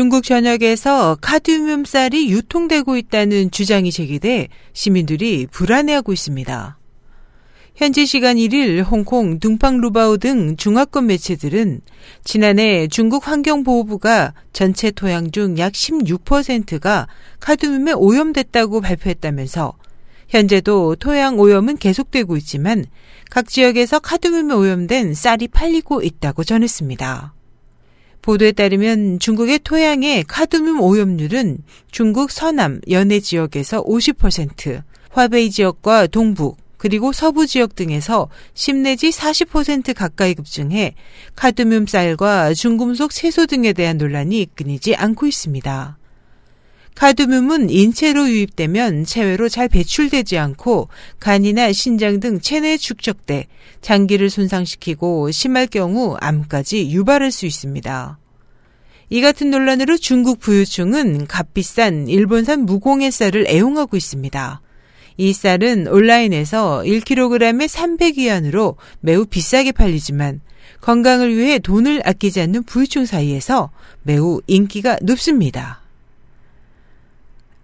중국 전역에서 카드뮴 쌀이 유통되고 있다는 주장이 제기돼 시민들이 불안해하고 있습니다. 현지 시간 1일 홍콩 둥팡 루바오 등 중화권 매체들은 지난해 중국 환경보호부가 전체 토양 중 약 16%가 카드뮴에 오염됐다고 발표했다면서 현재도 토양 오염은 계속되고 있지만 각 지역에서 카드뮴에 오염된 쌀이 팔리고 있다고 전했습니다. 보도에 따르면 중국의 토양의 카드뮴 오염률은 중국 서남 연해 지역에서 50%, 화베이 지역과 동북, 그리고 서부 지역 등에서 10 내지 40% 가까이 급증해 카드뮴 쌀과 중금속 채소 등에 대한 논란이 끊이지 않고 있습니다. 카드뮴은 인체로 유입되면 체외로 잘 배출되지 않고 간이나 신장 등 체내에 축적돼 장기를 손상시키고 심할 경우 암까지 유발할 수 있습니다. 이 같은 논란으로 중국 부유층은 값비싼 일본산 무공해 쌀을 애용하고 있습니다. 이 쌀은 온라인에서 1kg에 300위안으로 매우 비싸게 팔리지만 건강을 위해 돈을 아끼지 않는 부유층 사이에서 매우 인기가 높습니다.